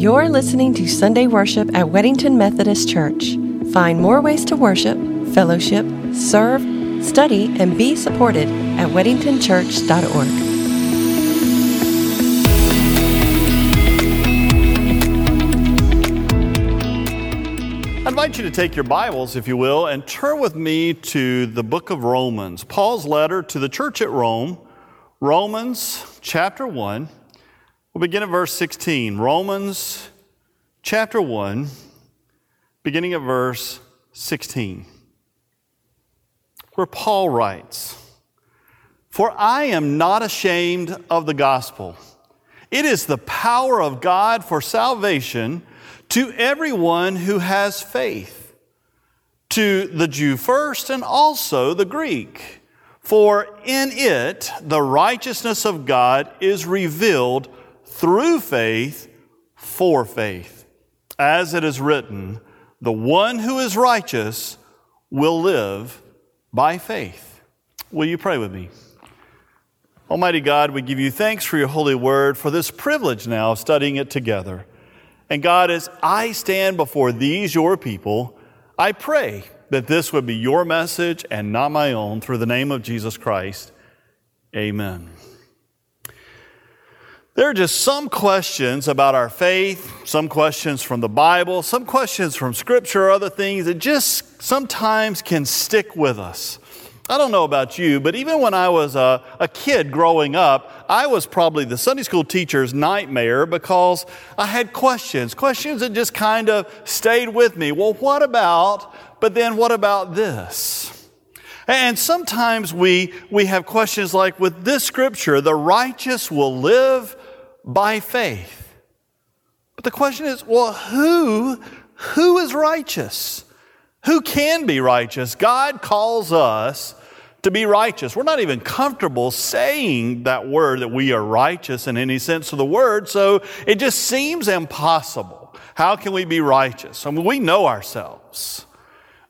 You're listening to Sunday worship at Weddington Methodist Church. Find more ways to worship, fellowship, serve, study, and be supported at weddingtonchurch.org. I invite you to take your Bibles, if you will, and turn with me to the book of Romans, Paul's letter to the church at Rome, Romans chapter 1. We'll begin at verse 16. Romans chapter 1, beginning at verse 16, where Paul writes, For I am not ashamed of the gospel. It is the power of God for salvation to everyone who has faith, to the Jew first and also the Greek. For in it the righteousness of God is revealed through faith for faith. As it is written, the one who is righteous will live by faith. Will you pray with me? Almighty God, we give you thanks for your holy word, for this privilege now of studying it together. And God, as I stand before these, your people, I pray that this would be your message and not my own through the name of Jesus Christ. Amen. There are just some questions about our faith, some questions from the Bible, some questions from Scripture, or other things that just sometimes can stick with us. I don't know about you, but even when I was a, a, kid growing up, I was probably the Sunday school teacher's nightmare because I had questions, questions that just kind of stayed with me. Well, what about, but then what about this? And sometimes we, we have questions like with this scripture, the righteous will live by faith. But the question is, well, who, who is righteous? Who can be righteous? God calls us to be righteous. We're not even comfortable saying that word that we are righteous in any sense of the word, so it just seems impossible. How can we be righteous? I mean, we know ourselves.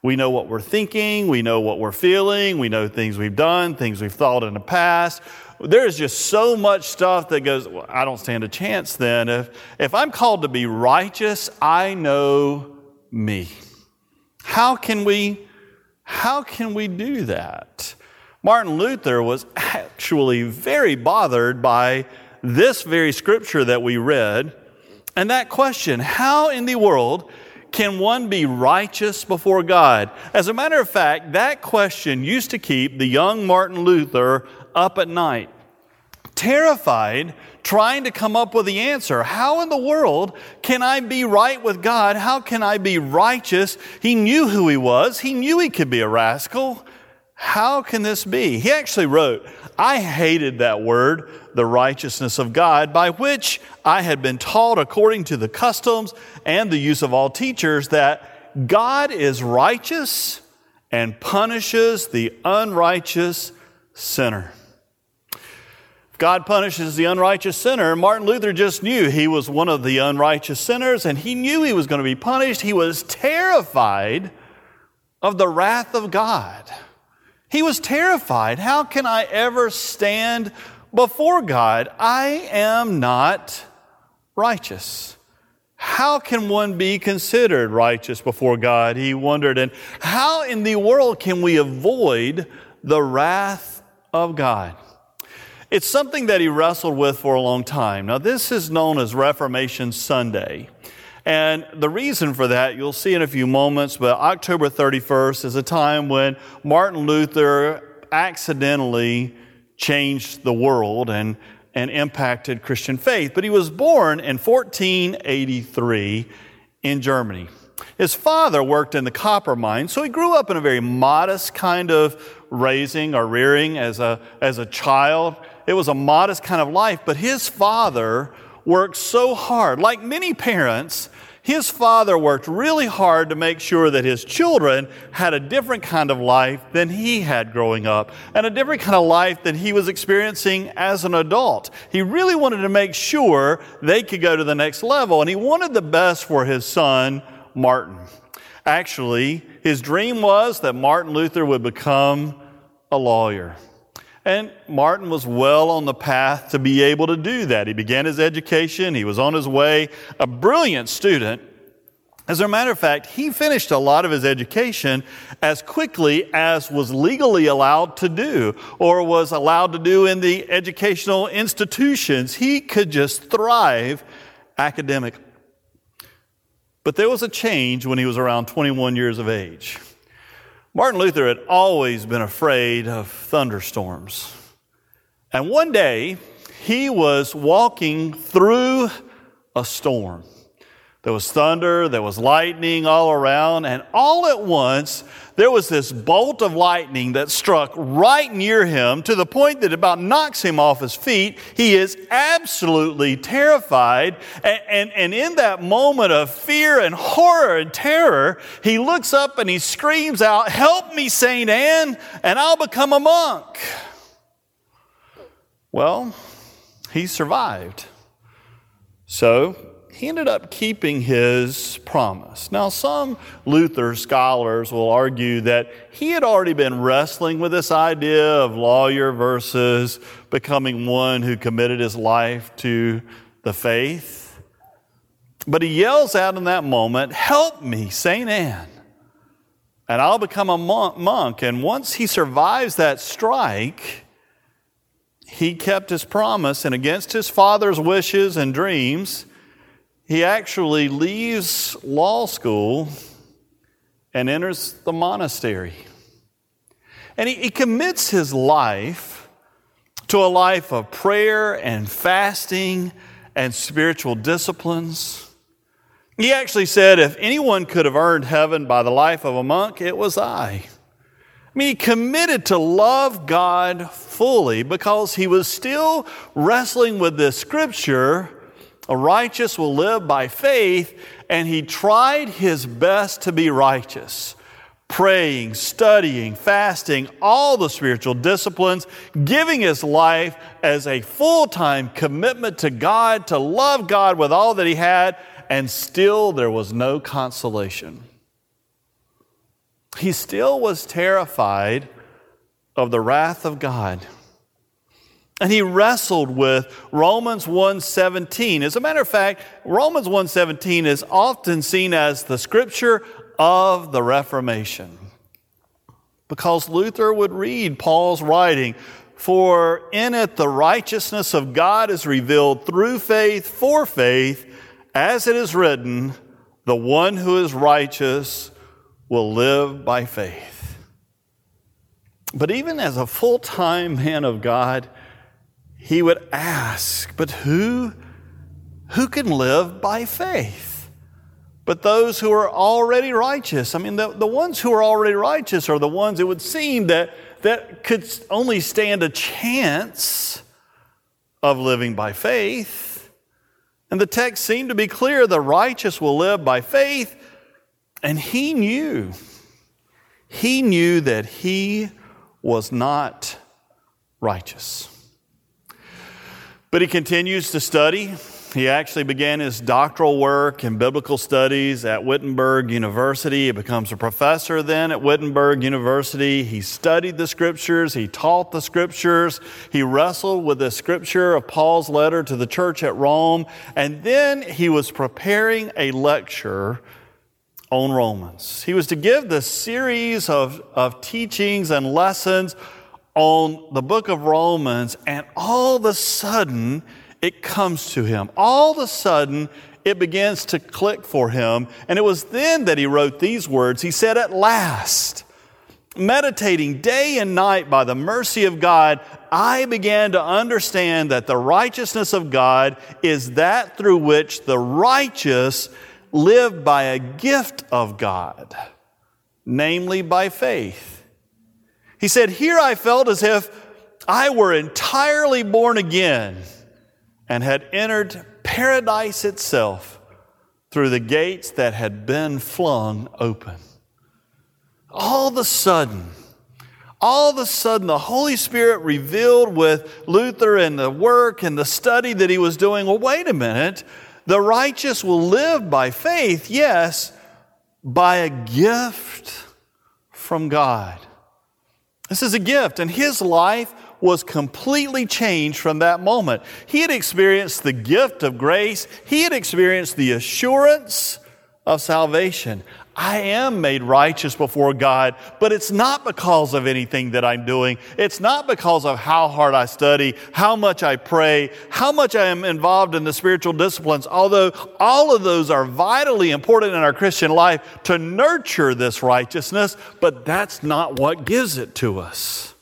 We know what we're thinking, we know what we're feeling, we know things we've done, things we've thought in the past. There's just so much stuff that goes, well, I don't stand a chance then. If, if I'm called to be righteous, I know me. How can we, how can we do that? Martin Luther was actually very bothered by this very scripture that we read and that question how in the world can one be righteous before God? As a matter of fact, that question used to keep the young Martin Luther up at night, terrified, trying to come up with the answer. How in the world can I be right with God? How can I be righteous? He knew who he was, he knew he could be a rascal. How can this be? He actually wrote, I hated that word, the righteousness of God, by which I had been taught according to the customs and the use of all teachers that God is righteous and punishes the unrighteous sinner. God punishes the unrighteous sinner. Martin Luther just knew he was one of the unrighteous sinners and he knew he was going to be punished. He was terrified of the wrath of God. He was terrified. How can I ever stand before God? I am not righteous. How can one be considered righteous before God? He wondered. And how in the world can we avoid the wrath of God? It's something that he wrestled with for a long time. Now, this is known as Reformation Sunday. And the reason for that, you'll see in a few moments, but October 31st is a time when Martin Luther accidentally changed the world and, and impacted Christian faith. But he was born in 1483 in Germany. His father worked in the copper mine, so he grew up in a very modest kind of raising or rearing as a, as a child. It was a modest kind of life, but his father worked so hard. Like many parents, his father worked really hard to make sure that his children had a different kind of life than he had growing up and a different kind of life than he was experiencing as an adult. He really wanted to make sure they could go to the next level and he wanted the best for his son, Martin. Actually, his dream was that Martin Luther would become a lawyer. And Martin was well on the path to be able to do that. He began his education, he was on his way, a brilliant student. As a matter of fact, he finished a lot of his education as quickly as was legally allowed to do or was allowed to do in the educational institutions. He could just thrive academically. But there was a change when he was around 21 years of age. Martin Luther had always been afraid of thunderstorms. And one day, he was walking through a storm. There was thunder, there was lightning all around, and all at once there was this bolt of lightning that struck right near him to the point that it about knocks him off his feet. He is absolutely terrified. And, and, and in that moment of fear and horror and terror, he looks up and he screams out, Help me, St. Anne, and I'll become a monk. Well, he survived. So he ended up keeping his promise. Now, some Luther scholars will argue that he had already been wrestling with this idea of lawyer versus becoming one who committed his life to the faith. But he yells out in that moment, Help me, St. Anne, and I'll become a monk. And once he survives that strike, he kept his promise, and against his father's wishes and dreams, he actually leaves law school and enters the monastery. And he, he, commits his life to a life of prayer and fasting and spiritual disciplines. He actually said, if anyone could have earned heaven by the life of a monk, it was I. I mean, he committed to love God fully because he was still wrestling with this scripture a righteous will live by faith, and he tried his best to be righteous. Praying, studying, fasting, all the spiritual disciplines, giving his life as a full time commitment to God, to love God with all that he had, and still there was no consolation. He still was terrified of the wrath of God. And he wrestled with Romans 1:17. As a matter of fact, Romans 1:17 is often seen as the scripture of the Reformation. Because Luther would read Paul's writing, for in it the righteousness of God is revealed through faith for faith, as it is written, the one who is righteous will live by faith. But even as a full time man of God, he would ask, But who, who can live by faith? But those who are already righteous. I mean, the, the ones who are already righteous are the ones it would seem that, that could only stand a chance of living by faith. And the text seemed to be clear the righteous will live by faith. And he knew, he knew that he was not righteous. But he continues to study. He actually began his doctoral work in biblical studies at Wittenberg University. He becomes a professor then at Wittenberg University. He studied the scriptures. He taught the scriptures. He wrestled with the scripture of Paul's letter to the church at Rome. And then he was preparing a lecture on Romans. He was to give this series of, of teachings and lessons on the book of Romans, and all of a sudden it comes to him. All of a sudden it begins to click for him. And it was then that he wrote these words. He said, At last, meditating day and night by the mercy of God, I began to understand that the righteousness of God is that through which the righteous live by a gift of God, namely by faith. He said, Here I felt as if I were entirely born again and had entered paradise itself through the gates that had been flung open. All of a sudden, all of a sudden, the Holy Spirit revealed with Luther and the work and the study that he was doing well, wait a minute. The righteous will live by faith, yes, by a gift from God. This is a gift, and his life was completely changed from that moment. He had experienced the gift of grace, he had experienced the assurance of salvation. I am made righteous before God, but it's not because of anything that I'm doing. It's not because of how hard I study, how much I pray, how much I am involved in the spiritual disciplines, although all of those are vitally important in our Christian life to nurture this righteousness, but that's not what gives it to us.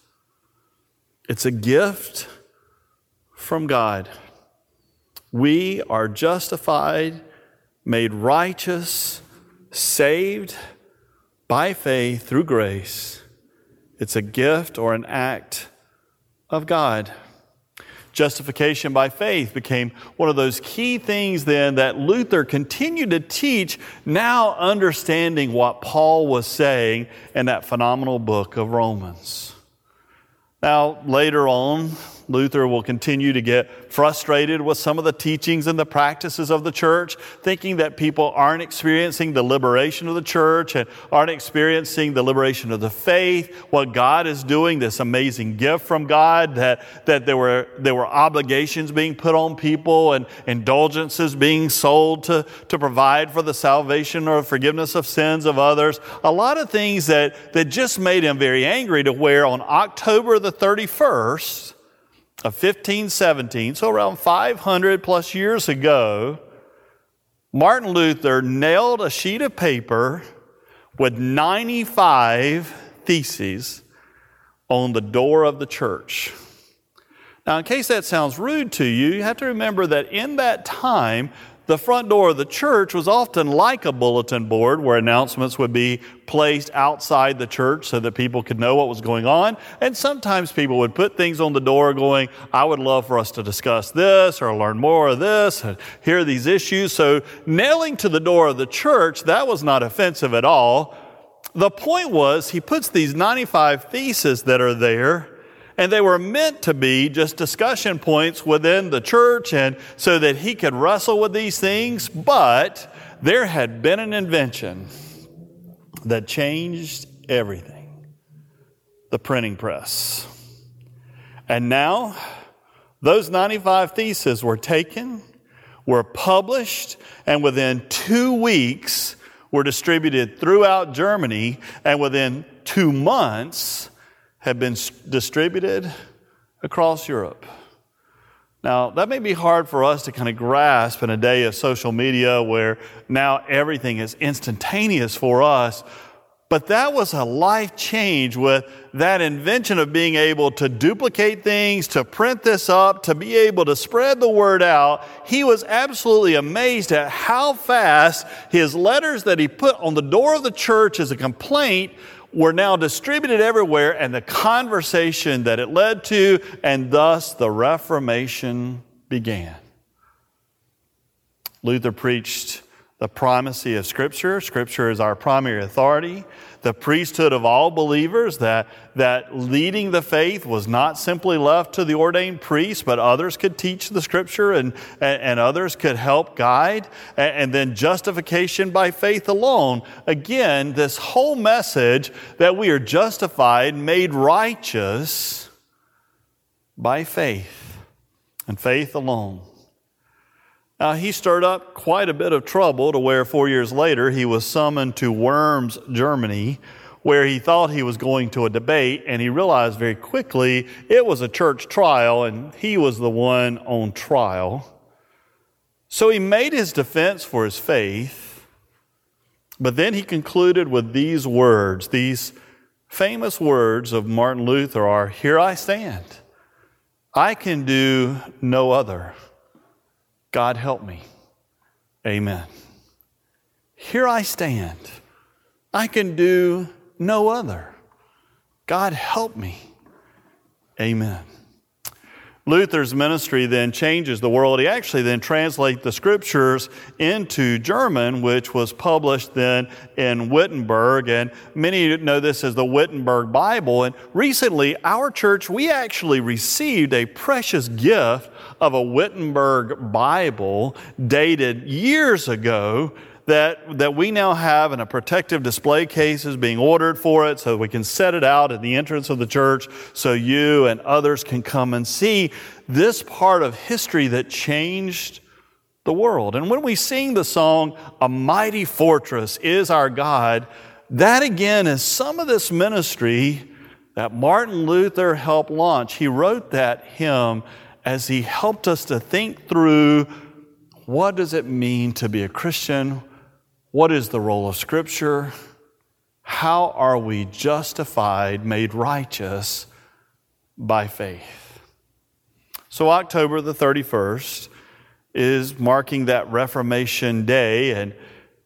It's a gift from God. We are justified, made righteous saved by faith through grace. It's a gift or an act of God. Justification by faith became one of those key things then that Luther continued to teach, now understanding what Paul was saying in that phenomenal book of Romans. Now, later on, Luther will continue to get frustrated with some of the teachings and the practices of the church, thinking that people aren't experiencing the liberation of the church and aren't experiencing the liberation of the faith, what God is doing, this amazing gift from God, that, that there, were, there were obligations being put on people and indulgences being sold to, to provide for the salvation or forgiveness of sins of others. A lot of things that, that just made him very angry to where on October the 31st, of 1517, so around 500 plus years ago, Martin Luther nailed a sheet of paper with 95 theses on the door of the church. Now, in case that sounds rude to you, you have to remember that in that time, the front door of the church was often like a bulletin board where announcements would be placed outside the church so that people could know what was going on. And sometimes people would put things on the door going, I would love for us to discuss this or learn more of this and hear these issues. So nailing to the door of the church, that was not offensive at all. The point was, he puts these 95 theses that are there and they were meant to be just discussion points within the church and so that he could wrestle with these things. But there had been an invention that changed everything the printing press. And now, those 95 theses were taken, were published, and within two weeks were distributed throughout Germany, and within two months, have been distributed across Europe. Now, that may be hard for us to kind of grasp in a day of social media where now everything is instantaneous for us. But that was a life change with that invention of being able to duplicate things, to print this up, to be able to spread the word out. He was absolutely amazed at how fast his letters that he put on the door of the church as a complaint were now distributed everywhere, and the conversation that it led to, and thus the Reformation began. Luther preached the primacy of Scripture. Scripture is our primary authority the priesthood of all believers, that, that leading the faith was not simply left to the ordained priests, but others could teach the scripture and, and, and others could help guide. And, and then justification by faith alone. Again, this whole message that we are justified, made righteous by faith and faith alone. Now, he stirred up quite a bit of trouble to where four years later he was summoned to Worms, Germany, where he thought he was going to a debate, and he realized very quickly it was a church trial and he was the one on trial. So he made his defense for his faith, but then he concluded with these words, these famous words of Martin Luther are Here I stand. I can do no other. God help me. Amen. Here I stand. I can do no other. God help me. Amen. Luther's ministry then changes the world. He actually then translates the scriptures into German, which was published then in Wittenberg. And many know this as the Wittenberg Bible. And recently, our church, we actually received a precious gift of a Wittenberg Bible dated years ago that, that we now have in a protective display case is being ordered for it so we can set it out at the entrance of the church so you and others can come and see this part of history that changed the world. And when we sing the song, A Mighty Fortress is Our God, that again is some of this ministry that Martin Luther helped launch. He wrote that hymn as he helped us to think through what does it mean to be a Christian? What is the role of Scripture? How are we justified, made righteous by faith? So, October the 31st is marking that Reformation Day, and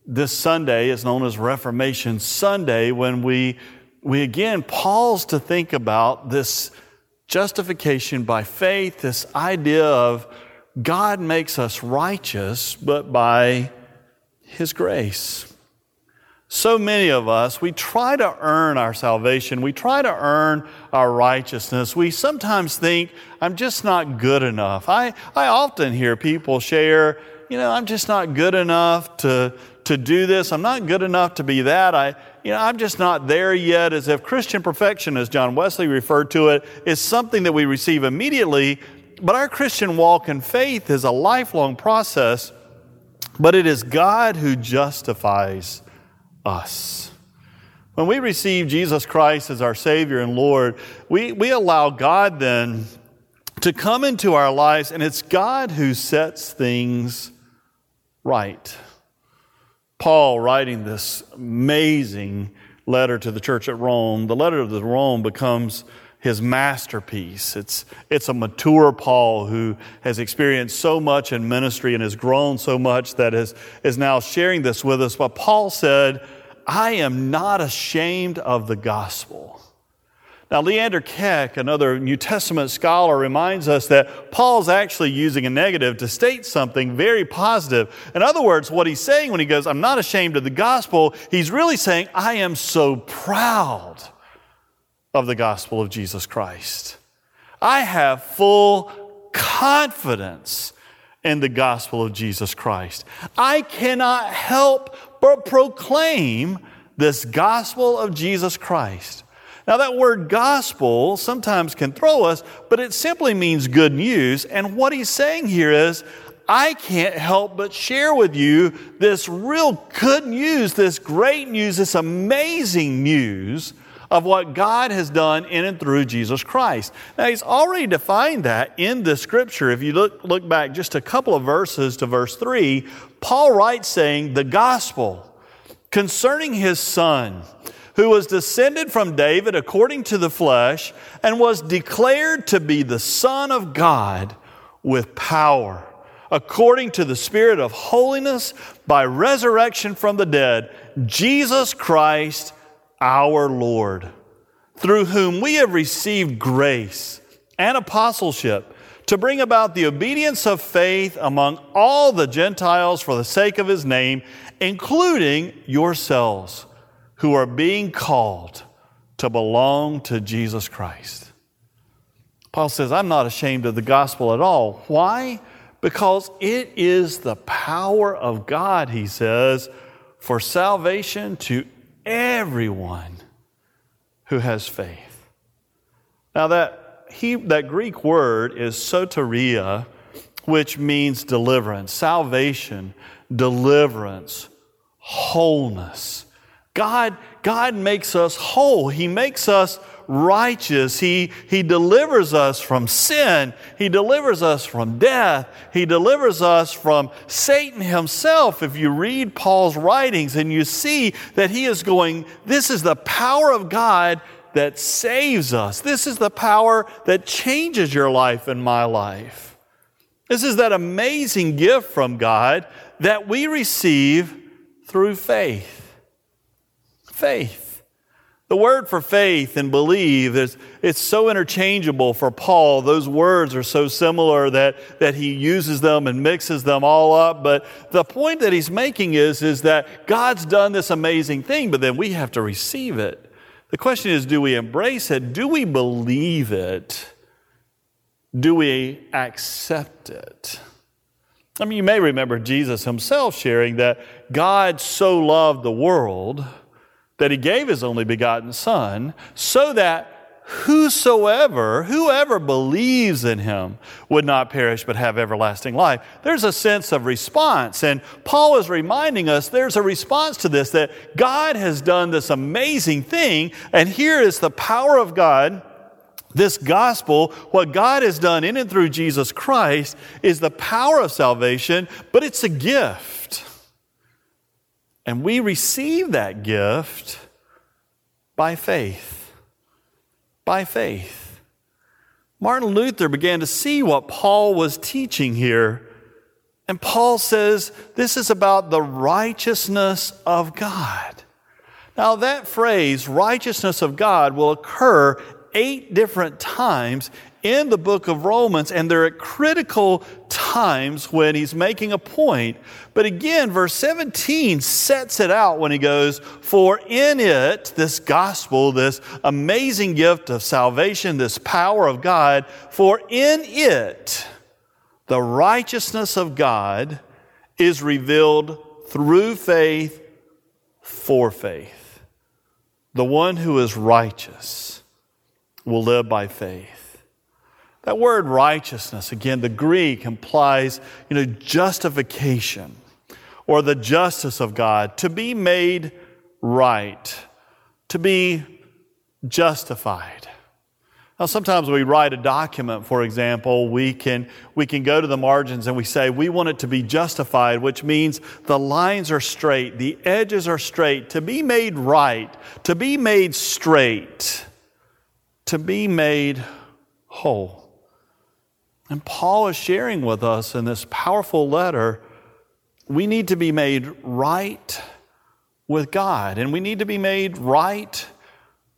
this Sunday is known as Reformation Sunday when we, we again pause to think about this justification by faith, this idea of God makes us righteous, but by His grace. So many of us, we try to earn our salvation. We try to earn our righteousness. We sometimes think, I'm just not good enough. I, I often hear people share, you know, I'm just not good enough to, to do this. I'm not good enough to be that. I, you know, I'm just not there yet. As if Christian perfection, as John Wesley referred to it, is something that we receive immediately, but our Christian walk in faith is a lifelong process, but it is God who justifies us. When we receive Jesus Christ as our Savior and Lord, we, we allow God then to come into our lives, and it's God who sets things right. Paul, writing this amazing letter to the church at Rome, the letter to the Rome becomes his masterpiece. It's, it's a mature Paul who has experienced so much in ministry and has grown so much that is, is now sharing this with us. But Paul said, I am not ashamed of the gospel. Now, Leander Keck, another New Testament scholar, reminds us that Paul's actually using a negative to state something very positive. In other words, what he's saying when he goes, I'm not ashamed of the gospel, he's really saying, I am so proud of the gospel of Jesus Christ. I have full confidence in the gospel of Jesus Christ. I cannot help but proclaim this gospel of Jesus Christ. Now, that word gospel sometimes can throw us, but it simply means good news. And what he's saying here is, I can't help but share with you this real good news, this great news, this amazing news of what God has done in and through Jesus Christ. Now, he's already defined that in the scripture. If you look, look back just a couple of verses to verse 3, Paul writes saying, The gospel concerning his son, who was descended from David according to the flesh, and was declared to be the Son of God with power, according to the Spirit of holiness, by resurrection from the dead, Jesus Christ our Lord, through whom we have received grace and apostleship to bring about the obedience of faith among all the Gentiles for the sake of his name, including yourselves, who are being called to belong to Jesus Christ. Paul says, I'm not ashamed of the gospel at all. Why? Because it is the power of God, he says, for salvation to everyone who has faith. Now, that, he, that Greek word is soteria, which means deliverance, salvation, deliverance, wholeness. God, God makes us whole. He makes us righteous. He, he delivers us from sin. He delivers us from death. He delivers us from Satan himself. If you read Paul's writings and you see that he is going, this is the power of God that saves us. This is the power that changes your life and my life. This is that amazing gift from God that we receive through faith. Faith. The word for faith and believe is it's so interchangeable for Paul. Those words are so similar that, that he uses them and mixes them all up. But the point that he's making is, is that God's done this amazing thing, but then we have to receive it. The question is, do we embrace it? Do we believe it? Do we accept it? I mean, you may remember Jesus himself sharing that God so loved the world that he gave his only begotten Son so that whosoever, whoever believes in him would not perish but have everlasting life. There's a sense of response. And Paul is reminding us there's a response to this that God has done this amazing thing. And here is the power of God. This gospel, what God has done in and through Jesus Christ, is the power of salvation, but it's a gift. And we receive that gift by faith by faith. Martin Luther began to see what Paul was teaching here. And Paul says this is about the righteousness of God. Now, that phrase, righteousness of God, will occur eight different times in the book of Romans, and they're at critical times when he's making a point. But again, verse 17 sets it out when he goes, For in it, this gospel, this amazing gift of salvation, this power of God, for in it, the righteousness of God is revealed through faith for faith. The one who is righteous will live by faith. That word righteousness, again, the Greek implies, you know, justification or the justice of God, to be made right, to be justified. Now, sometimes we write a document, for example, we can, we can go to the margins and we say, we want it to be justified, which means the lines are straight, the edges are straight, to be made right, to be made straight, to be made whole. And Paul is sharing with us in this powerful letter we need to be made right with God and we need to be made right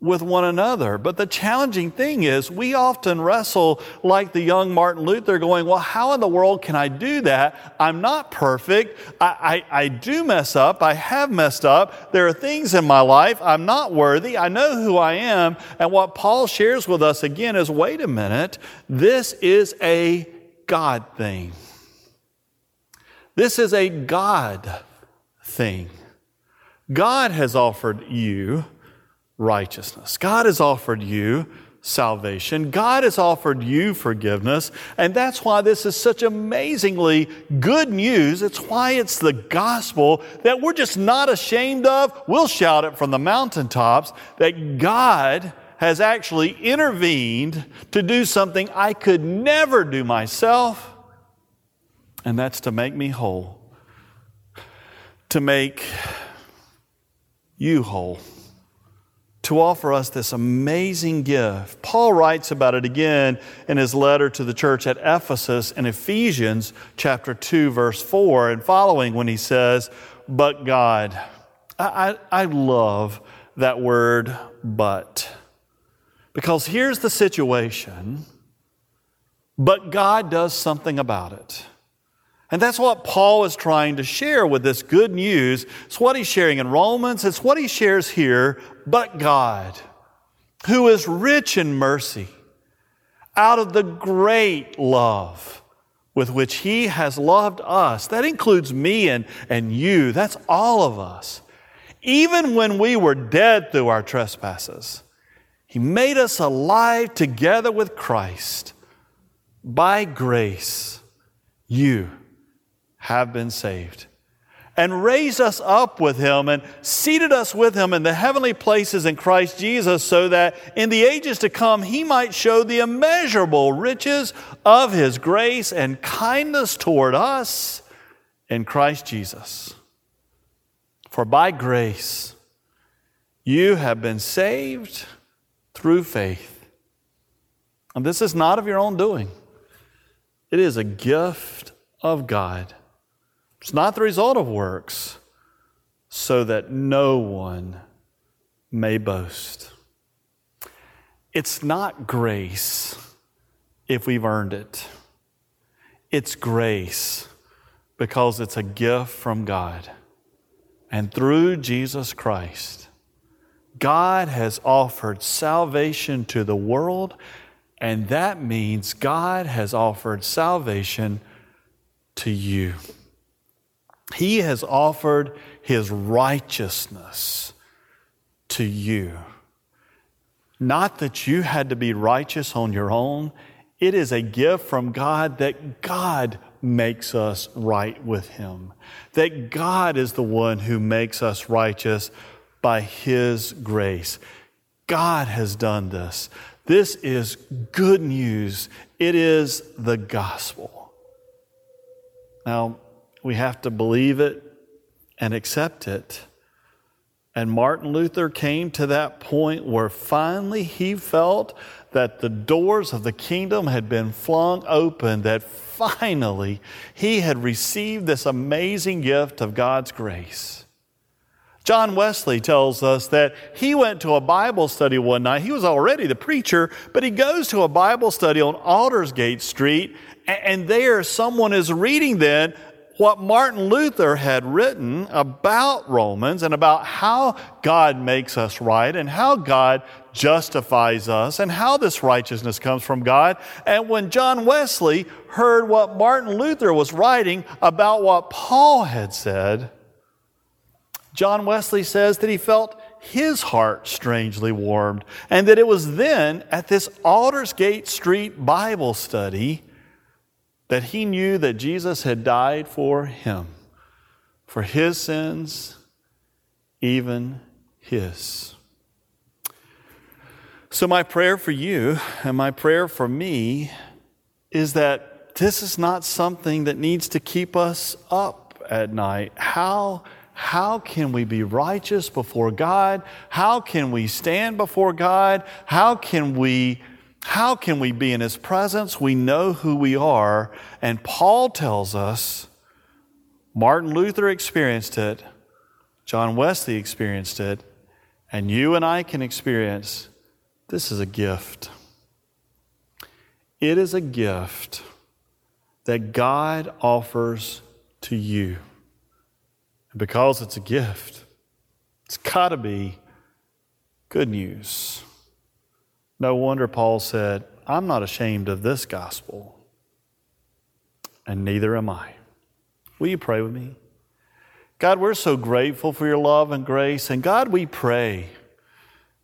with one another. But the challenging thing is, we often wrestle like the young Martin Luther, going, Well, how in the world can I do that? I'm not perfect. I, I, I, do mess up. I have messed up. There are things in my life I'm not worthy. I know who I am. And what Paul shares with us again is wait a minute, this is a God thing. This is a God thing. God has offered you righteousness. God has offered you salvation. God has offered you forgiveness. And that's why this is such amazingly good news. It's why it's the gospel that we're just not ashamed of. We'll shout it from the mountaintops that God has actually intervened to do something I could never do myself. And that's to make me whole, to make you whole to offer us this amazing gift. Paul writes about it again in his letter to the church at Ephesus in Ephesians chapter 2, verse 4 and following when he says, But God. I, I, I love that word, but. Because here's the situation, but God does something about it. And that's what Paul is trying to share with this good news. It's what he's sharing in Romans, it's what he shares here. But God, who is rich in mercy, out of the great love with which he has loved us, that includes me and, and you, that's all of us. Even when we were dead through our trespasses, he made us alive together with Christ. By grace, you have been saved. And raised us up with him and seated us with him in the heavenly places in Christ Jesus, so that in the ages to come he might show the immeasurable riches of his grace and kindness toward us in Christ Jesus. For by grace you have been saved through faith. And this is not of your own doing, it is a gift of God it's not the result of works, so that no one may boast. It's not grace if we've earned it. It's grace because it's a gift from God. And through Jesus Christ, God has offered salvation to the world, and that means God has offered salvation to you. He has offered his righteousness to you. Not that you had to be righteous on your own. It is a gift from God that God makes us right with Him. That God is the one who makes us righteous by His grace. God has done this. This is good news. It is the gospel. Now, we have to believe it and accept it. And Martin Luther came to that point where finally he felt that the doors of the kingdom had been flung open, that finally he had received this amazing gift of God's grace. John Wesley tells us that he went to a Bible study one night. He was already the preacher, but he goes to a Bible study on Aldersgate Street, and there someone is reading then what Martin Luther had written about Romans and about how God makes us right and how God justifies us and how this righteousness comes from God. And when John Wesley heard what Martin Luther was writing about what Paul had said, John Wesley says that he felt his heart strangely warmed, and that it was then at this Aldersgate Street Bible study that he knew that Jesus had died for him, for his sins, even his. So, my prayer for you and my prayer for me is that this is not something that needs to keep us up at night. How, how can we be righteous before God? How can we stand before God? How can we how can we be in His presence? We know who we are. And Paul tells us Martin Luther experienced it, John Wesley experienced it, and you and I can experience this is a gift. It is a gift that God offers to you. And because it's a gift, it's got to be good news. No wonder Paul said, I'm not ashamed of this gospel, and neither am I. Will you pray with me? God, we're so grateful for your love and grace, and God, we pray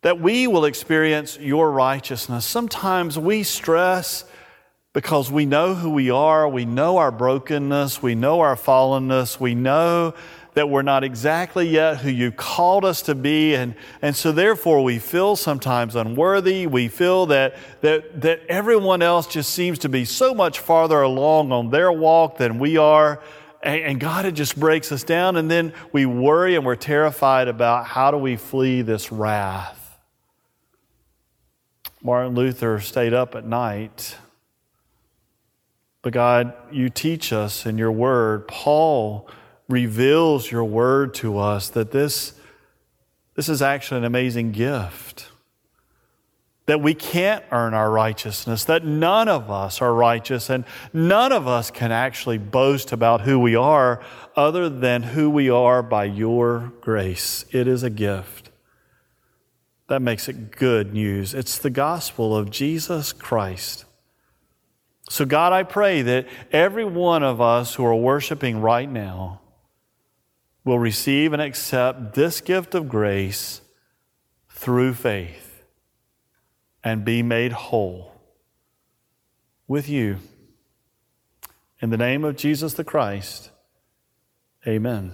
that we will experience your righteousness. Sometimes we stress because we know who we are, we know our brokenness, we know our fallenness, we know that we're not exactly yet who you called us to be. And, and so therefore we feel sometimes unworthy. We feel that, that, that everyone else just seems to be so much farther along on their walk than we are. And, and God, it just breaks us down. And then we worry and we're terrified about how do we flee this wrath. Martin Luther stayed up at night. But God, you teach us in your word. Paul reveals your word to us that this, this is actually an amazing gift. That we can't earn our righteousness, that none of us are righteous, and none of us can actually boast about who we are other than who we are by your grace. It is a gift. That makes it good news. It's the gospel of Jesus Christ. So, God, I pray that every one of us who are worshiping right now, will receive and accept this gift of grace through faith and be made whole with you. In the name of Jesus the Christ, amen.